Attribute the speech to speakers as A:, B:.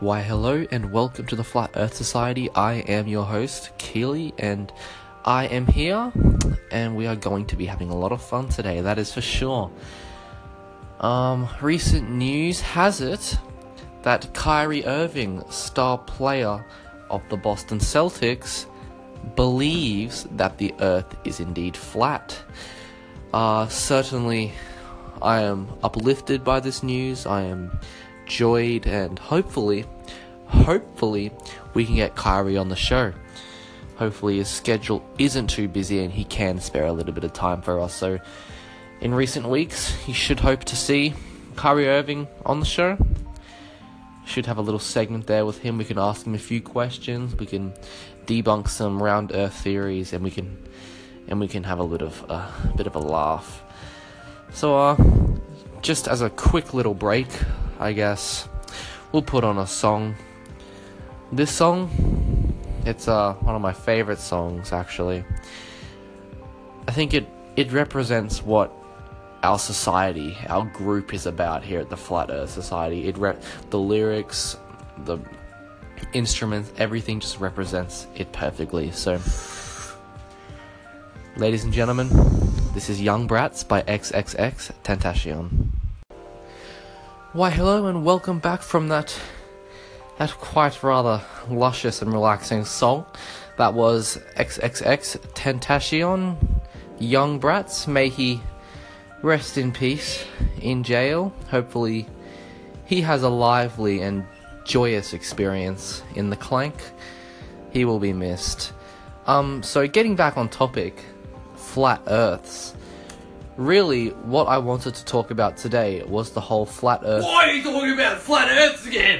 A: Why, hello and welcome to the Flat Earth Society. I am your host, Keely, and I am here, and we are going to be having a lot of fun today, that is for sure. Um, recent news has it that Kyrie Irving, star player of the Boston Celtics, believes that the earth is indeed flat. Uh, certainly, I am uplifted by this news. I am joyed, and hopefully, hopefully, we can get Kyrie on the show. Hopefully, his schedule isn't too busy and he can spare a little bit of time for us. So, in recent weeks, you should hope to see Kyrie Irving on the show. Should have a little segment there with him. We can ask him a few questions. We can debunk some round Earth theories, and we can and we can have a bit of a uh, bit of a laugh. So, uh, just as a quick little break, I guess we'll put on a song. This song, it's uh, one of my favorite songs actually. I think it it represents what our society, our group is about here at the Flat Earth Society. It the lyrics, the instruments, everything just represents it perfectly. So, ladies and gentlemen, this is Young Bratz by XXX Tentacion. Why, hello and welcome back from that that quite rather luscious and relaxing song. That was XXX Tentacion, Young Bratz. May he rest in peace in jail. Hopefully, he has a lively and joyous experience in the clank. He will be missed. Um, so getting back on topic, flat Earths really, what I wanted to talk about today was the whole flat Earth.
B: Why are you talking about flat Earths again?